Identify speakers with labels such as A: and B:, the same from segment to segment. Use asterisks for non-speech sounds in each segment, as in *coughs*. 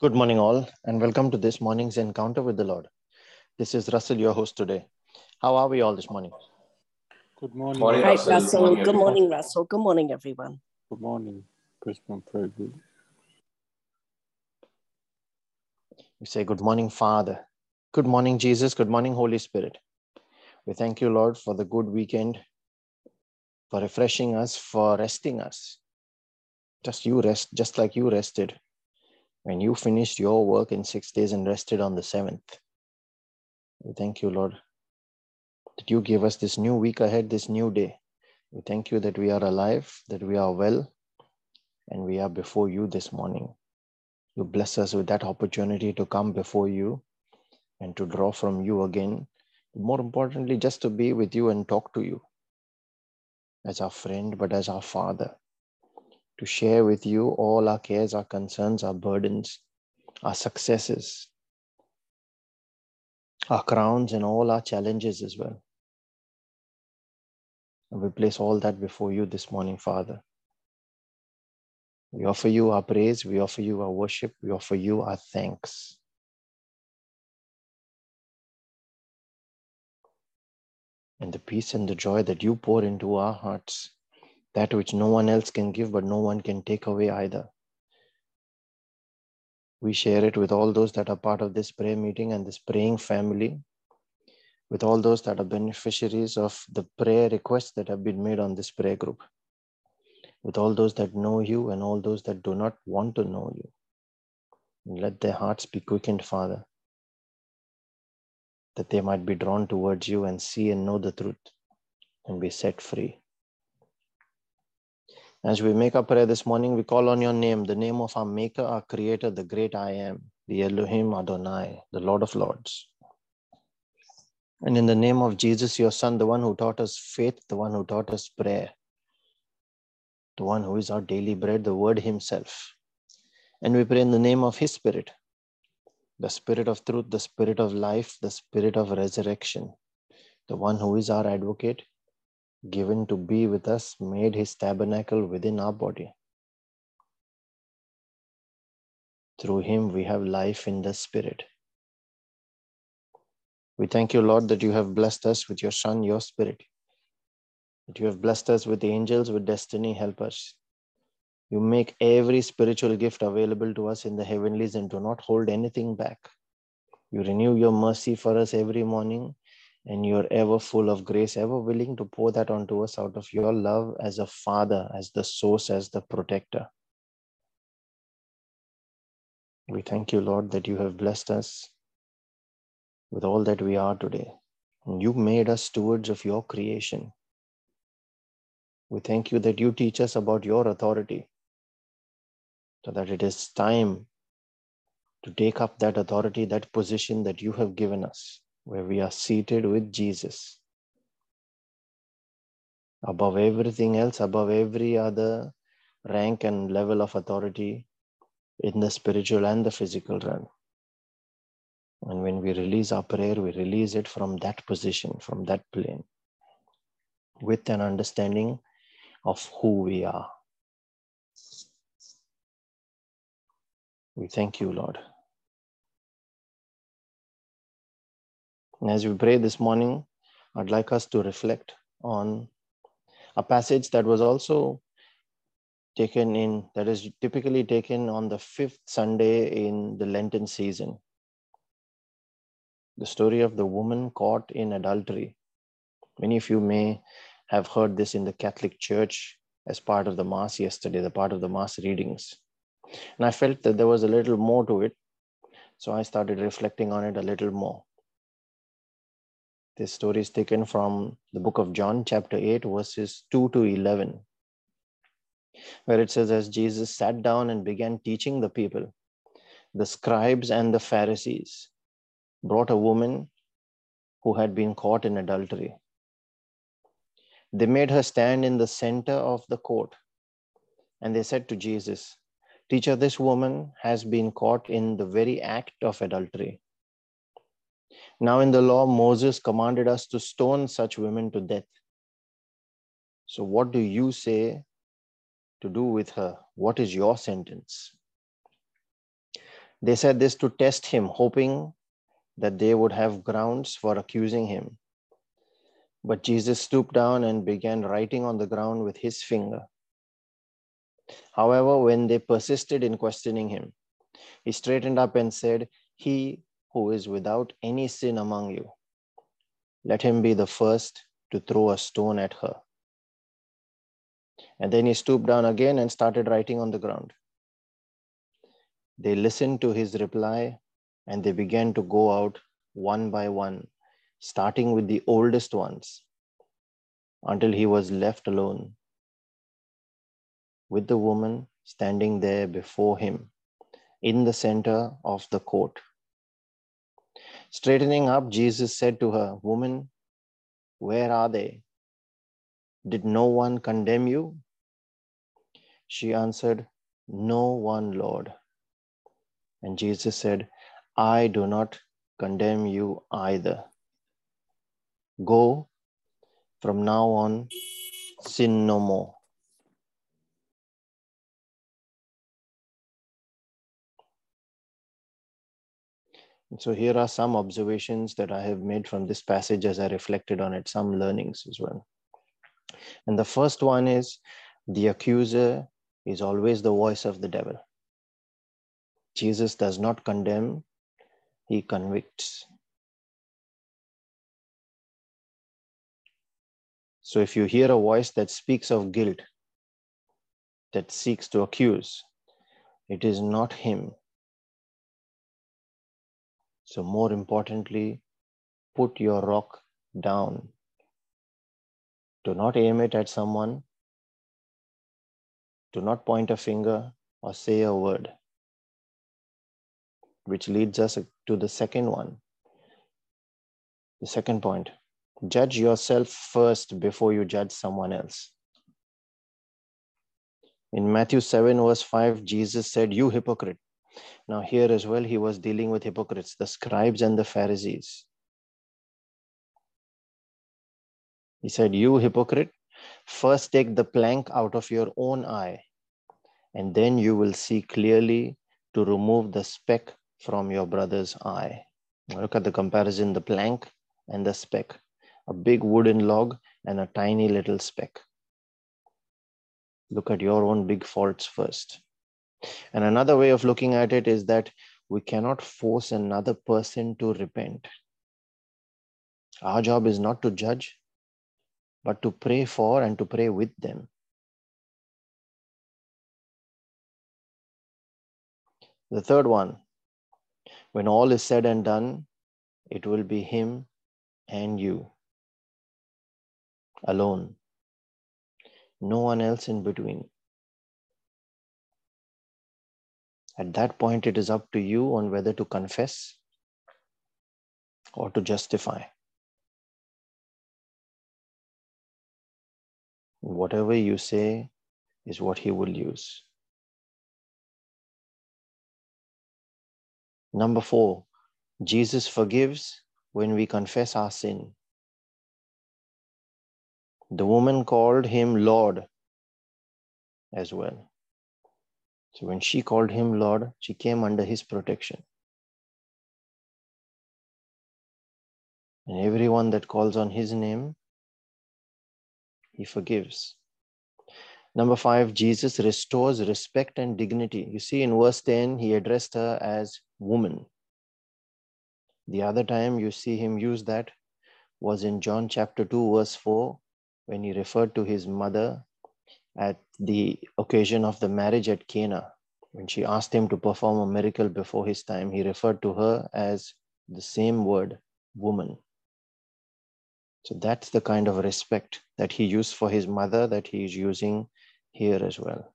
A: Good morning, all, and welcome to this morning's encounter with the Lord. This is Russell, your host today. How are we all this morning?
B: Good morning.
C: Morning,
D: Right,
C: Russell.
D: Russell.
C: Morning,
D: Good
C: everyone.
D: morning, Russell. Good morning, everyone.
B: Good morning, Brisbane Prayer Group.
A: We say, Good morning, Father. Good morning, Jesus. Good morning, Holy Spirit. We thank you, Lord, for the good weekend, for refreshing us, for resting us. Just you rest, just like you rested when you finished your work in six days and rested on the seventh. We thank you, Lord, that you give us this new week ahead, this new day. We thank you that we are alive, that we are well, and we are before you this morning. You bless us with that opportunity to come before you and to draw from you again. More importantly, just to be with you and talk to you as our friend, but as our Father. To share with you all our cares, our concerns, our burdens, our successes, our crowns, and all our challenges as well. And we place all that before you this morning, Father. We offer you our praise, we offer you our worship, we offer you our thanks. And the peace and the joy that you pour into our hearts, that which no one else can give, but no one can take away either. We share it with all those that are part of this prayer meeting and this praying family, with all those that are beneficiaries of the prayer requests that have been made on this prayer group, with all those that know you and all those that do not want to know you. And let their hearts be quickened, Father, that they might be drawn towards you and see and know the truth and be set free. As we make our prayer this morning, we call on your name, the name of our Maker, our Creator, the great I am, the Elohim Adonai, the Lord of Lords. And in the name of Jesus, your Son, the one who taught us faith, the one who taught us prayer, the one who is our daily bread, the Word Himself. And we pray in the name of His Spirit, the Spirit of truth, the Spirit of life, the Spirit of resurrection, the one who is our advocate, given to be with us, made His tabernacle within our body. Through Him, we have life in the Spirit. We thank you, Lord, that you have blessed us with your Son, your Spirit, that you have blessed us with angels, with destiny helpers. You make every spiritual gift available to us in the heavenlies and do not hold anything back. You renew your mercy for us every morning, and you're ever full of grace, ever willing to pour that onto us out of your love as a father, as the source, as the protector. We thank you, Lord, that you have blessed us with all that we are today. And you made us stewards of your creation. We thank you that you teach us about your authority so that it is time to take up that authority, that position that you have given us, where we are seated with Jesus. Above everything else, above every other rank and level of authority in the spiritual and the physical realm. And when we release our prayer, we release it from that position, from that plane, with an understanding of who we are. We thank you, Lord. And as we pray this morning, I'd like us to reflect on a passage that was also taken in, that is typically taken on the fifth Sunday in the Lenten season. The story of the woman caught in adultery. Many of you may have heard this in the Catholic Church as part of the Mass yesterday, the part of the Mass readings. And I felt that there was a little more to it. So I started reflecting on it a little more. This story is taken from the book of John, chapter 8, verses 2 to 11, where it says, As Jesus sat down and began teaching the people, the scribes and the Pharisees brought a woman who had been caught in adultery. They made her stand in the center of the court, and they said to Jesus, Teacher, this woman has been caught in the very act of adultery. Now, in the law, Moses commanded us to stone such women to death. So, what do you say to do with her? What is your sentence? They said this to test him, hoping that they would have grounds for accusing him. But Jesus stooped down and began writing on the ground with his finger. However, when they persisted in questioning him, he straightened up and said, He who is without any sin among you, let him be the first to throw a stone at her. And then he stooped down again and started writing on the ground. They listened to his reply and they began to go out one by one, starting with the oldest ones, until he was left alone with the woman standing there before him in the center of the court. Straightening up, Jesus said to her, Woman, where are they? Did no one condemn you? She answered, No one, Lord. And Jesus said, I do not condemn you either. Go from now on, sin no more. So, here are some observations that I have made from this passage as I reflected on it, some learnings as well. And the first one is the accuser is always the voice of the devil. Jesus does not condemn, he convicts. So if you hear a voice that speaks of guilt, that seeks to accuse, it is not him. So, more importantly, put your rock down. Do not aim it at someone. Do not point a finger or say a word. Which leads us to the second one. The second point judge yourself first before you judge someone else. In Matthew 7, verse 5, Jesus said, You hypocrite. Now, here as well, he was dealing with hypocrites, the scribes and the Pharisees. He said, You hypocrite, first take the plank out of your own eye, and then you will see clearly to remove the speck from your brother's eye. Look at the comparison the plank and the speck a big wooden log and a tiny little speck. Look at your own big faults first. And another way of looking at it is that we cannot force another person to repent. Our job is not to judge, but to pray for and to pray with them. The third one, when all is said and done, it will be him and you alone, no one else in between. At that point, it is up to you on whether to confess or to justify. Whatever you say is what he will use. Number four, Jesus forgives when we confess our sin. The woman called him Lord as well. So when she called him Lord, she came under his protection. And everyone that calls on his name, he forgives. Number five, Jesus restores respect and dignity. You see, in verse 10, he addressed her as woman. The other time you see him use that was in John chapter 2, verse 4, when he referred to his mother at the occasion of the marriage at Cana, when she asked him to perform a miracle before his time, he referred to her as the same word, woman. So that's the kind of respect that he used for his mother that he is using here as well.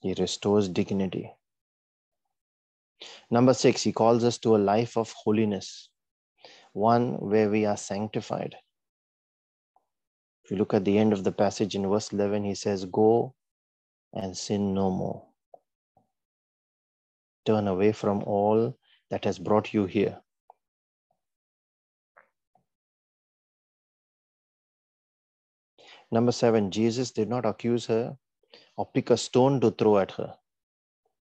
A: He restores dignity. Number six, he calls us to a life of holiness, one where we are sanctified. If you look at the end of the passage in verse 11, he says, Go and sin no more. Turn away from all that has brought you here. Number seven, Jesus did not accuse her or pick a stone to throw at her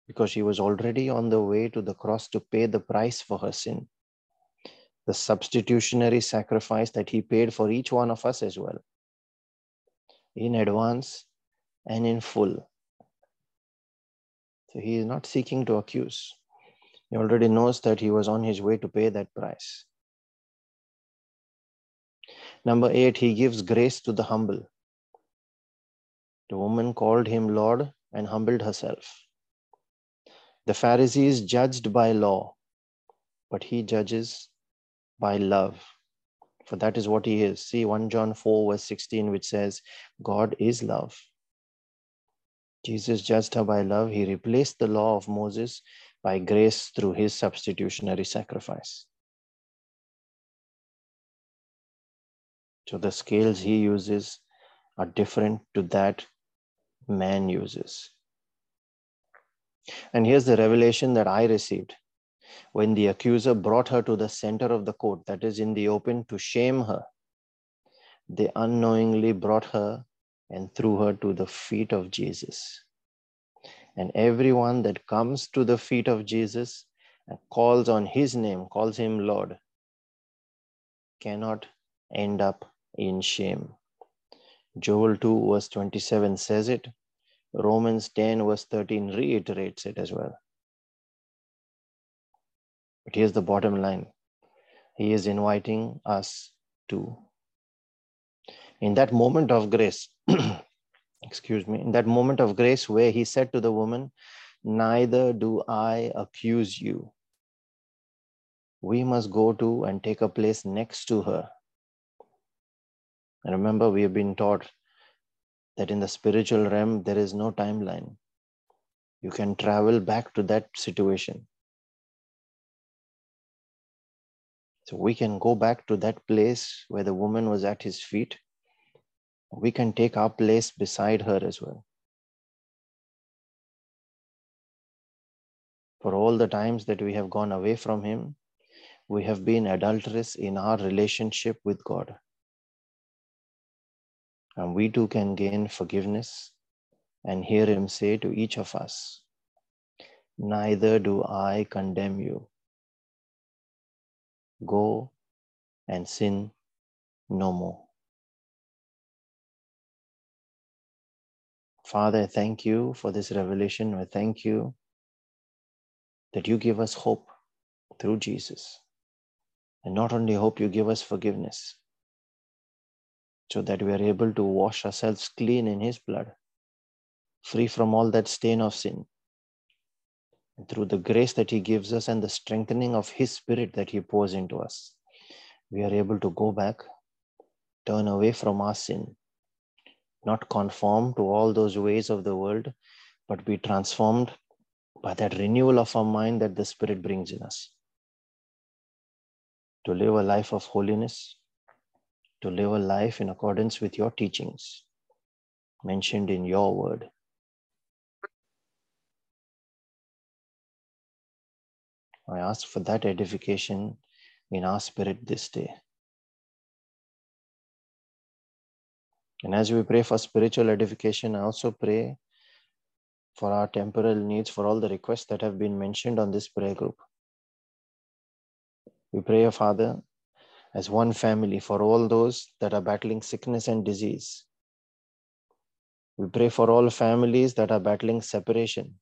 A: because she was already on the way to the cross to pay the price for her sin. The substitutionary sacrifice that he paid for each one of us as well, in advance and in full. So he is not seeking to accuse. He already knows that he was on his way to pay that price. Number eight, he gives grace to the humble. The woman called him Lord and humbled herself. The Pharisees judged by law, but he judges by love. For that is what he is. See 1 John 4, verse 16, which says, God is love. Jesus judged her by love. He replaced the law of Moses by grace through his substitutionary sacrifice. So the scales he uses are different to that man uses. And here's the revelation that I received when the accuser brought her to the center of the court, that is in the open, to shame her. They unknowingly brought her and threw her to the feet of Jesus. And everyone that comes to the feet of Jesus and calls on his name, calls him Lord, cannot end up in shame. Joel 2, verse 27 says it. Romans 10, verse 13 reiterates it as well. But here's the bottom line He is inviting us to. In that moment of grace, *clears throat* excuse me, in that moment of grace where he said to the woman, Neither do I accuse you. We must go to and take a place next to her. And remember, we have been taught that in the spiritual realm, there is no timeline. You can travel back to that situation. So we can go back to that place where the woman was at his feet. We can take our place beside her as well. For all the times that we have gone away from him, we have been adulterous in our relationship with God. And we too can gain forgiveness and hear him say to each of us, Neither do I condemn you. Go and sin no more. Father, thank you for this revelation. I thank you that you give us hope through Jesus. And not only hope, you give us forgiveness so that we are able to wash ourselves clean in His blood, free from all that stain of sin. Through the grace that He gives us and the strengthening of His Spirit that He pours into us, we are able to go back, turn away from our sin, not conform to all those ways of the world, but be transformed by that renewal of our mind that the Spirit brings in us. To live a life of holiness, to live a life in accordance with your teachings mentioned in your word. I ask for that edification in our spirit this day. And as we pray for spiritual edification, I also pray for our temporal needs, for all the requests that have been mentioned on this prayer group. We pray, Father, as one family for all those that are battling sickness and disease. We pray for all families that are battling separation,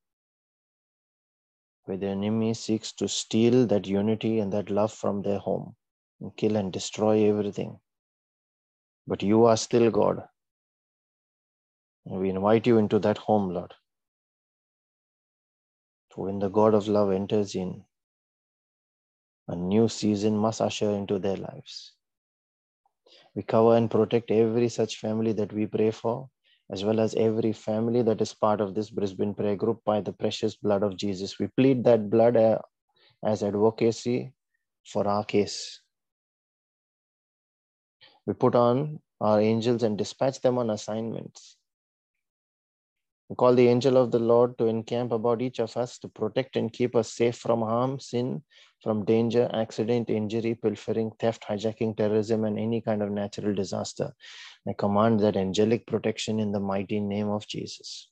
A: where the enemy seeks to steal that unity and that love from their home and kill and destroy everything. But you are still God. And we invite you into that home, Lord. So when the God of love enters in, a new season must usher into their lives. We cover and protect every such family that we pray for, as well as every family that is part of this Brisbane prayer group by the precious blood of Jesus. We plead that blood uh, as advocacy for our case. We put on our angels and dispatch them on assignments We call the angel of the Lord to encamp about each of us to protect and keep us safe from harm, sin, from danger, accident, injury, pilfering, theft, hijacking, terrorism, and any kind of natural disaster. I command that angelic protection in the mighty name of Jesus.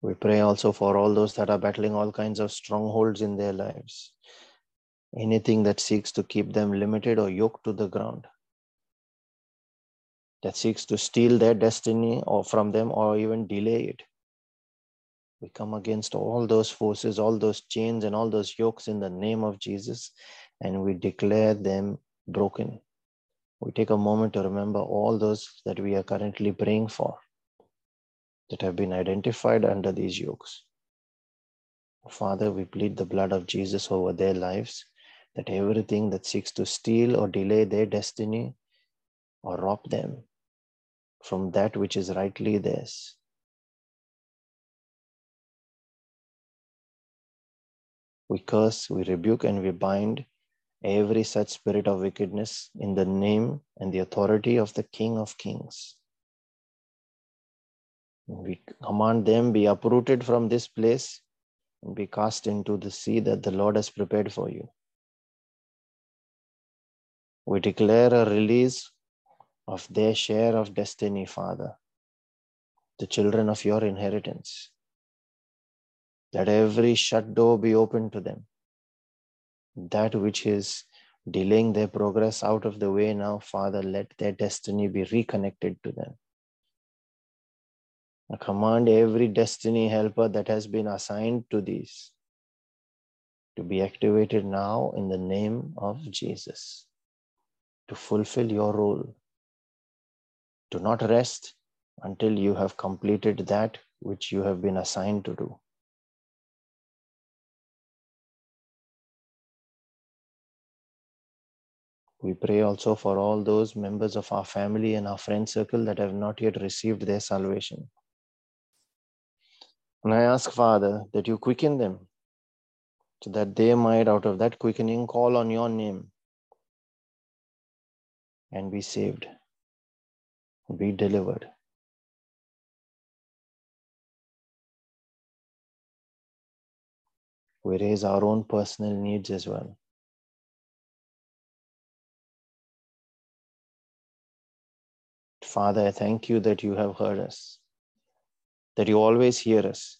A: We pray also for all those that are battling all kinds of strongholds in their lives. Anything that seeks to keep them limited or yoked to the ground, that seeks to steal their destiny or from them or even delay it. We come against all those forces, all those chains, and all those yokes in the name of Jesus, and we declare them broken. We take a moment to remember all those that we are currently praying for that have been identified under these yokes. Father, we plead the blood of Jesus over their lives, that everything that seeks to steal or delay their destiny or rob them from that which is rightly theirs. We curse, we rebuke, and we bind every such spirit of wickedness in the name and the authority of the King of Kings. We command them be uprooted from this place and be cast into the sea that the Lord has prepared for you. We declare a release of their share of destiny, Father, the children of your inheritance. Let every shut door be opened to them. That which is delaying their progress out of the way now, Father, let their destiny be reconnected to them. I command every destiny helper that has been assigned to these to be activated now in the name of Jesus to fulfill your role. Do not rest until you have completed that which you have been assigned to do. We pray also for all those members of our family and our friend circle that have not yet received their salvation. And I ask, Father, that you quicken them so that they might, out of that quickening, call on your name and be saved, be delivered. We raise our own personal needs as well. Father, I thank you that you have heard us, that you always hear us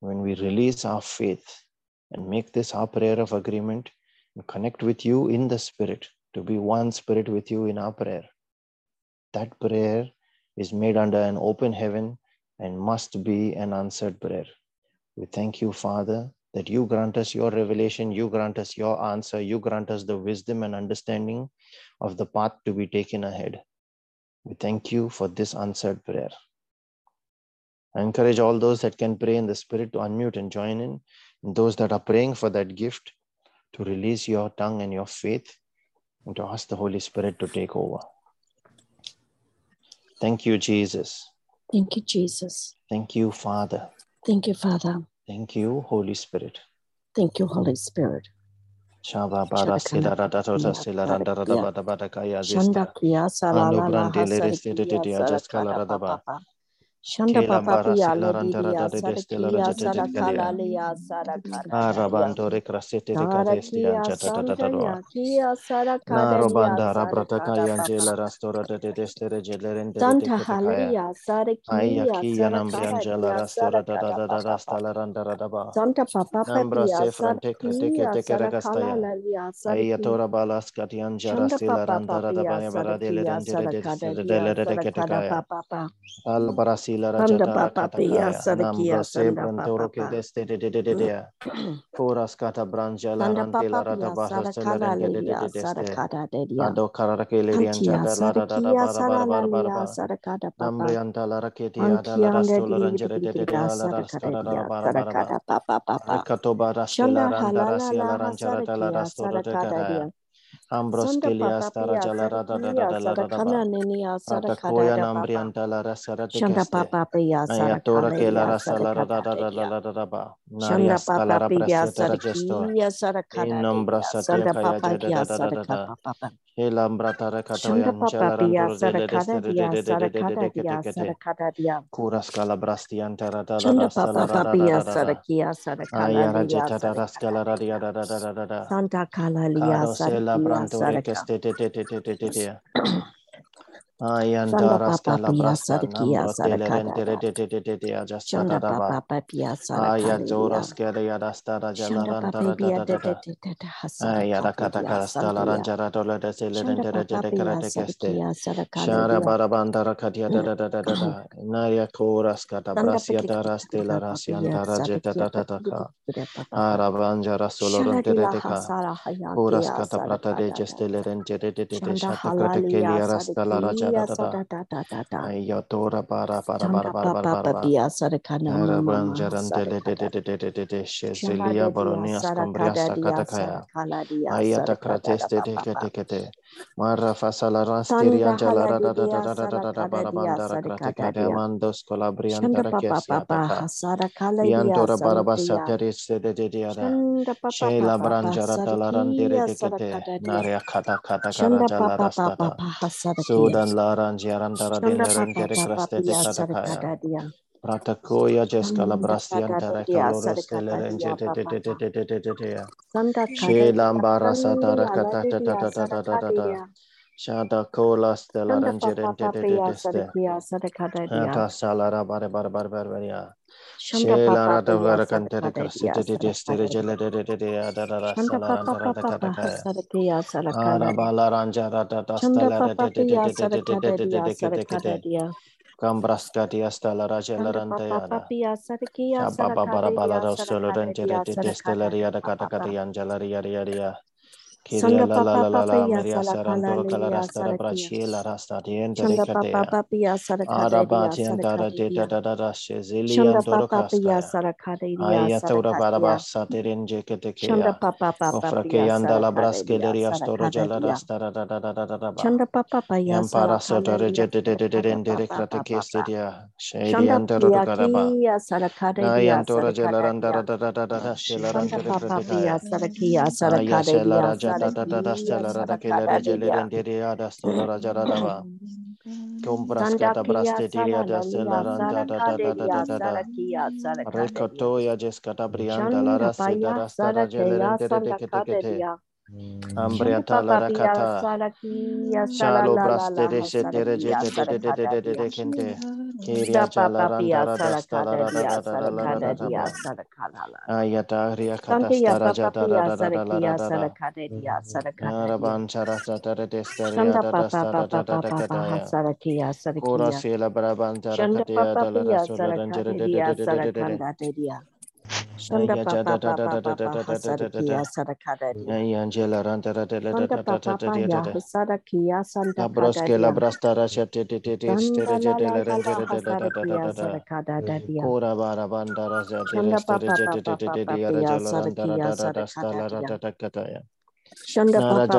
A: when we release our faith and make this our prayer of agreement and connect with you in the Spirit, to be one Spirit with you in our prayer. That prayer is made under an open heaven and must be an answered prayer. We thank you, Father, that you grant us your revelation, you grant us your answer, you grant us the wisdom and understanding of the path to be taken ahead. We thank you for this answered prayer. I encourage all those that can pray in the Spirit to unmute and join in, and those that are praying for that gift to release your tongue and your faith and to ask the Holy Spirit to take over. Thank you, Jesus.
D: Thank you, Jesus.
A: Thank you, Father.
D: Thank you, Father.
A: Thank you, Holy Spirit.
D: Thank you, Holy Spirit.
A: Shaba bara sila rada tota sila randa rada bada bada kaya
D: Shanda
A: zista.
D: kia
A: Anu
D: salala
A: brande le
D: lahasar
A: reste de de just kala
D: sarakada
A: rada ba.
D: Shanda papa pia lia.
A: Arabanto de
D: kia
A: rabrata kaya
D: papa.
A: angela rastora de de destere jeleren de de
D: Santa
A: kete Aya
D: Sarakia
A: ki angela rastora da da
D: Sarakara
A: da da
D: Papa
A: rastala randa rada ba.
D: Santa Papa
A: Nambra
D: Papia
A: se frante. Aya tora stila randa ya bara de le de de de de de de
D: Pia
A: katakaya. Nambro
D: Sarakia
A: se
D: Sanda
A: brantoro ke deste de de de de de. Foras kata branjala
D: Sanda
A: rante la
D: Papa
A: rada
D: Pia
A: ba stela
D: Sarakala
A: renge de de
D: Lalia
A: de deste. Ado kararake liri
D: Antia
A: anjada la da da da bara bara bara bara bara.
D: Papa
A: Nambrianta la raketi ada la rastola
D: Dia
A: rangere de de de
D: Sarakada
A: raskara da
D: Dia
A: bara bara bara.
D: Sarakada Papa Papa
A: Rikatoba rastela
D: Shanda
A: randa rasia la
D: la
A: ranjara da la
D: hasarakia
A: Ambros kilias tara
D: papapia
A: jala da da da da
D: sarakia
A: da la da da ba.
D: sarakana nenia
A: Ratakoya
D: sarakadada papa.
A: nambrianta la rasara de
D: Shanda
A: keste.
D: papapia
A: Ayatora ke la
D: sarakaleya
A: rasa la da da da da da
D: sarakadadia.
A: la da da ba.
D: Shanda
A: Narias kalara
D: papapia
A: prasetera gesto.
D: sarakia
A: In nombra
D: sarakadadia.
A: satia
D: Sanda
A: kaya jada da
D: papakia
A: da da da da.
D: sarakapapa.
A: Elambra tara
D: Shanda
A: katoyan
D: papapia
A: jalarantoro de le destere de
D: sarakadadia
A: de de de de de de kete
D: sarakadadia
A: kete.
D: sarakadadia.
A: Kuras
D: Shanda
A: Ayara jeta.
D: Santa
A: Kado se la
D: sarakia
A: branto
D: saraka.
A: rekeste te te te te te te te. Ayanda *coughs* rasta la brasta
D: da sarakia
A: da da.
D: sada da da da da.
A: Aya tora bara bara bara bara bara bara bara.
D: pia sarakana mama
A: Arabanjarantele de de de de de de de
D: de dia
A: Boronias
D: dia
A: Katakaya
D: sarakala dia
A: Ayata
D: da
A: Krateste de
D: papa.
A: Kete Kete Mara Fasala
D: Sanda
A: Rastiriangela
D: hala de
A: Rada da da
D: dia
A: da da da da da
D: sarakada dia
A: Barabandara
D: sarakada
A: Kratekade
D: dia.
A: Amandos
D: Shanda
A: Colabriantara
D: papa papa
A: Kesiataka
D: hasarakala dia
A: Yantora Barabasa
D: sarakaya.
A: Teris de de Diada
D: Shanda papa
A: Sheila
D: papa
A: Branjara Talarandire
D: sarakia
A: de Kete
D: sarakada.
A: Naria Kata Kata
D: Shanda
A: Karajala
D: papa papa
A: Rastata. Sudan Laranjarandara
D: Shanda papa
A: Dinarendere
D: papa
A: Kraste de
D: pia
A: Katakaya
D: sarakada dia.
A: Pratakoya
D: kada
A: Brastiantara
D: dia
A: Caloros
D: sarakada
A: Telerenge de de de
D: papa.
A: de de de de de
D: Sanda
A: She Lambara Satara Kata ta ta ta ta ta ta ta ta. Shada Kola Stella
D: Shanda papa
A: Rangerente de de
D: papa
A: de ste
D: sarakia sarakada dia.
A: Hata Salara Bare Bare Bare Bare Bare
D: Shanda
A: She Lara Dogara Cantere
D: sarakada dia
A: Crescete de de Stere Gele
D: dia.
A: de de de de da da da
D: Shanda papa
A: Salarantara de
D: papa
A: Katakaya
D: hasarakia sarakala dia.
A: Arabala Ranjara da da
D: Shanda
A: Stella de
D: papa
A: de de
D: papa
A: de de de de de
D: Cambras
A: cadias de la
D: raja la
A: rantayada. Shabba
D: babara
A: balara. Sanda
D: papa
A: papaya
D: sarakala
A: niya
D: sarakia. Shanda papa papaya sarakada
A: niya sarakadia.
D: Shanda papa
A: papaya
D: sarakada
A: niya
D: sarakadia. Shanda papa
A: papaya
D: sarakada
A: niya sarakadia.
D: Shanda papa
A: papaya
D: sarakada
A: niya sarakadia.
D: Shanda
A: Jada da da da stella da che
D: le
A: rege
D: le
A: renderia da stella da jada da va. Compras che da braste diria da stella da da da da da da da. Recotoia jesca da brianda la rasta da rasta da
D: gele
A: rendere de che
D: te
A: che te.
D: Ambria
A: talara
D: kata.
A: Shalo
D: brastere
A: se tere je te te te te te
D: te
A: te kente. Kiria chalara dara dastara dara
D: dara
A: dara
D: dara.
A: Ayata hriya kata stara jata dara dara
D: dara dara.
A: Araban chara sata
D: re
A: destere dara
D: dastara dara
A: dara
D: dara.
A: Kora sela baraban chara kate dara dara
D: dara dara dara
A: dara
D: papa papa papa
A: angela
D: santa
A: la. Kora bara jala rantara
D: Shanda Papa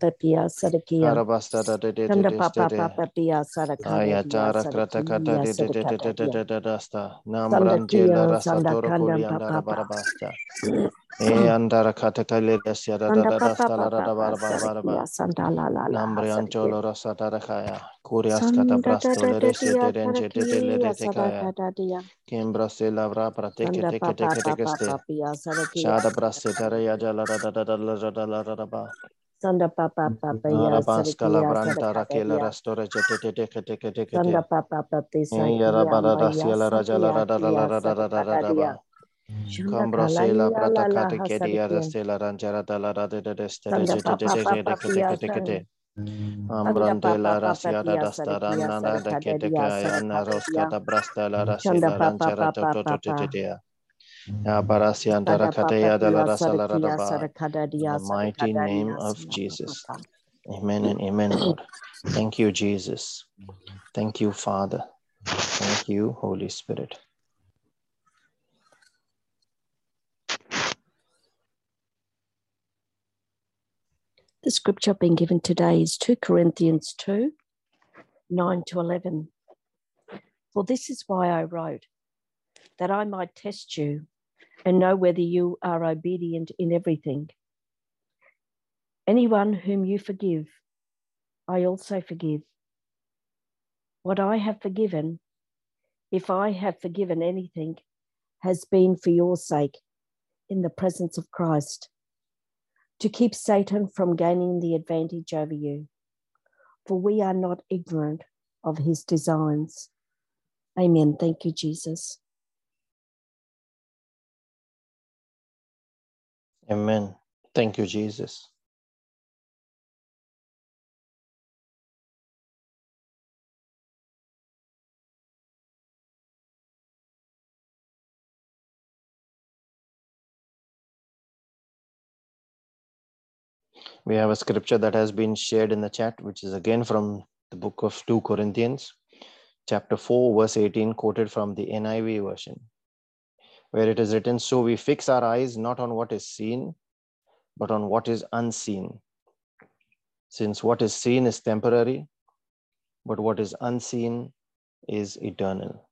D: papa pia sadakia
A: kanda
D: papa papa pia sadaka
A: ya tara krata kata de de de de de de de dasta
D: namran
A: de la rasa toro kuri
D: andara
A: barabasta e andara kata kale dasya da da dasta la da
D: barabaraba sandala la namre
A: ancholo rasa tara kaya kurias kata brasto le de
D: de
A: de de de de le de
D: kaya
A: kembra se lavra
D: prate
A: ke
D: te
A: ke te
D: ke
A: te
D: ke ste
A: shada braste tara ya da la da da da la da da la da
D: Sanda papa papa
A: mm-hmm.
D: ya
A: sarika
D: labranta
A: rakela rastore chete tete kete kete kete.
D: Sanda papa papa
A: isa.
D: Yara
A: bara
D: rasya
A: la raja rada
D: rada
A: rada rada da da.
D: Kambra sela
A: prata kate
D: kete
A: yara sela ranjara da la rada
D: da
A: da stere chete
D: tete
A: kete kete kete
D: kete.
A: Ambrante la rasia da
D: dasta
A: rana da kete kaya na roska da brasta la
D: rasia
A: la ranjara da
D: da da
A: da.
D: Uh,
A: In
D: dia
A: the mighty name of Jesus. Amen and amen, Lord. Thank you, Jesus. Thank you, Father. Thank you, Holy Spirit.
D: The scripture being given today is 2 Corinthians 2 9 to 11. For this is why I wrote, that I might test you and know whether you are obedient in everything. Anyone whom you forgive, I also forgive. What I have forgiven, if I have forgiven anything, has been for your sake in the presence of Christ, to keep Satan from gaining the advantage over you. For we are not ignorant of his designs. Amen. Thank you, Jesus.
A: Amen. Thank you, Jesus. We have a scripture that has been shared in the chat, which is again from the book of 2 Corinthians, chapter 4, verse 18, quoted from the NIV version, where it is written So we fix our eyes not on what is seen, but on what is unseen. Since what is seen is temporary, but what is unseen is eternal.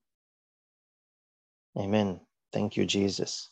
A: Amen. Thank you, Jesus.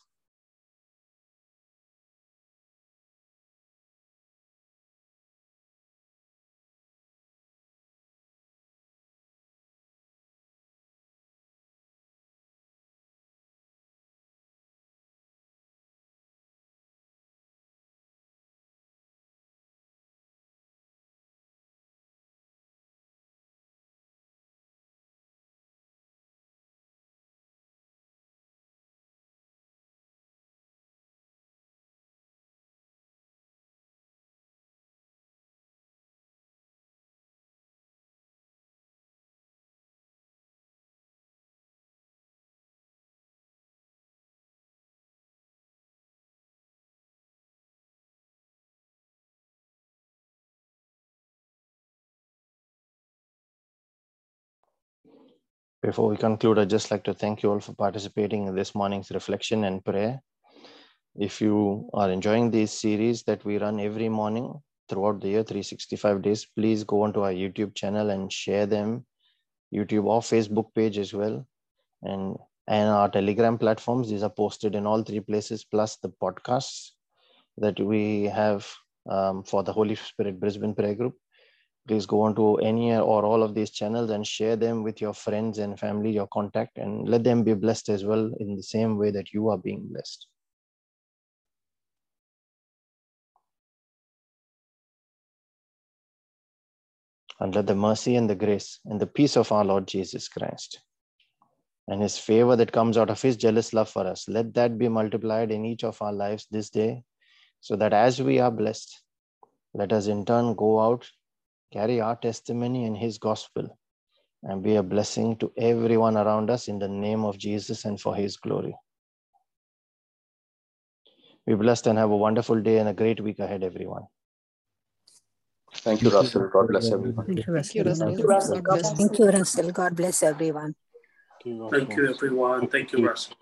A: Before we conclude, I'd just like to thank you all for participating in this morning's reflection and prayer. If you are enjoying these series that we run every morning throughout the year, 365 days, please go onto our YouTube channel and share them, YouTube or Facebook page as well. And, and our Telegram platforms, these are posted in all three places, plus the podcasts that we have um, for the Holy Spirit Brisbane Prayer Group please go on to any or all of these channels and share them with your friends and family, your contact, and let them be blessed as well in the same way that you are being blessed. And let the mercy and the grace and the peace of our Lord Jesus Christ and his favor that comes out of his jealous love for us, let that be multiplied in each of our lives this day, so that as we are blessed, let us in turn go out carry our testimony in his gospel and be a blessing to everyone around us in the name of Jesus and for his glory. Be blessed and have a wonderful day and a great week ahead, everyone.
B: Thank you, Russell. God bless everyone.
C: Thank you,
E: Thank
C: Russell.
E: Russell.
F: Thank you, Russell.
E: God
F: God
E: bless.
F: bless.
C: Thank you, Russell. God bless everyone.
B: Thank you,
G: Thank you,
B: Russell.
G: everyone. Thank you, Russell.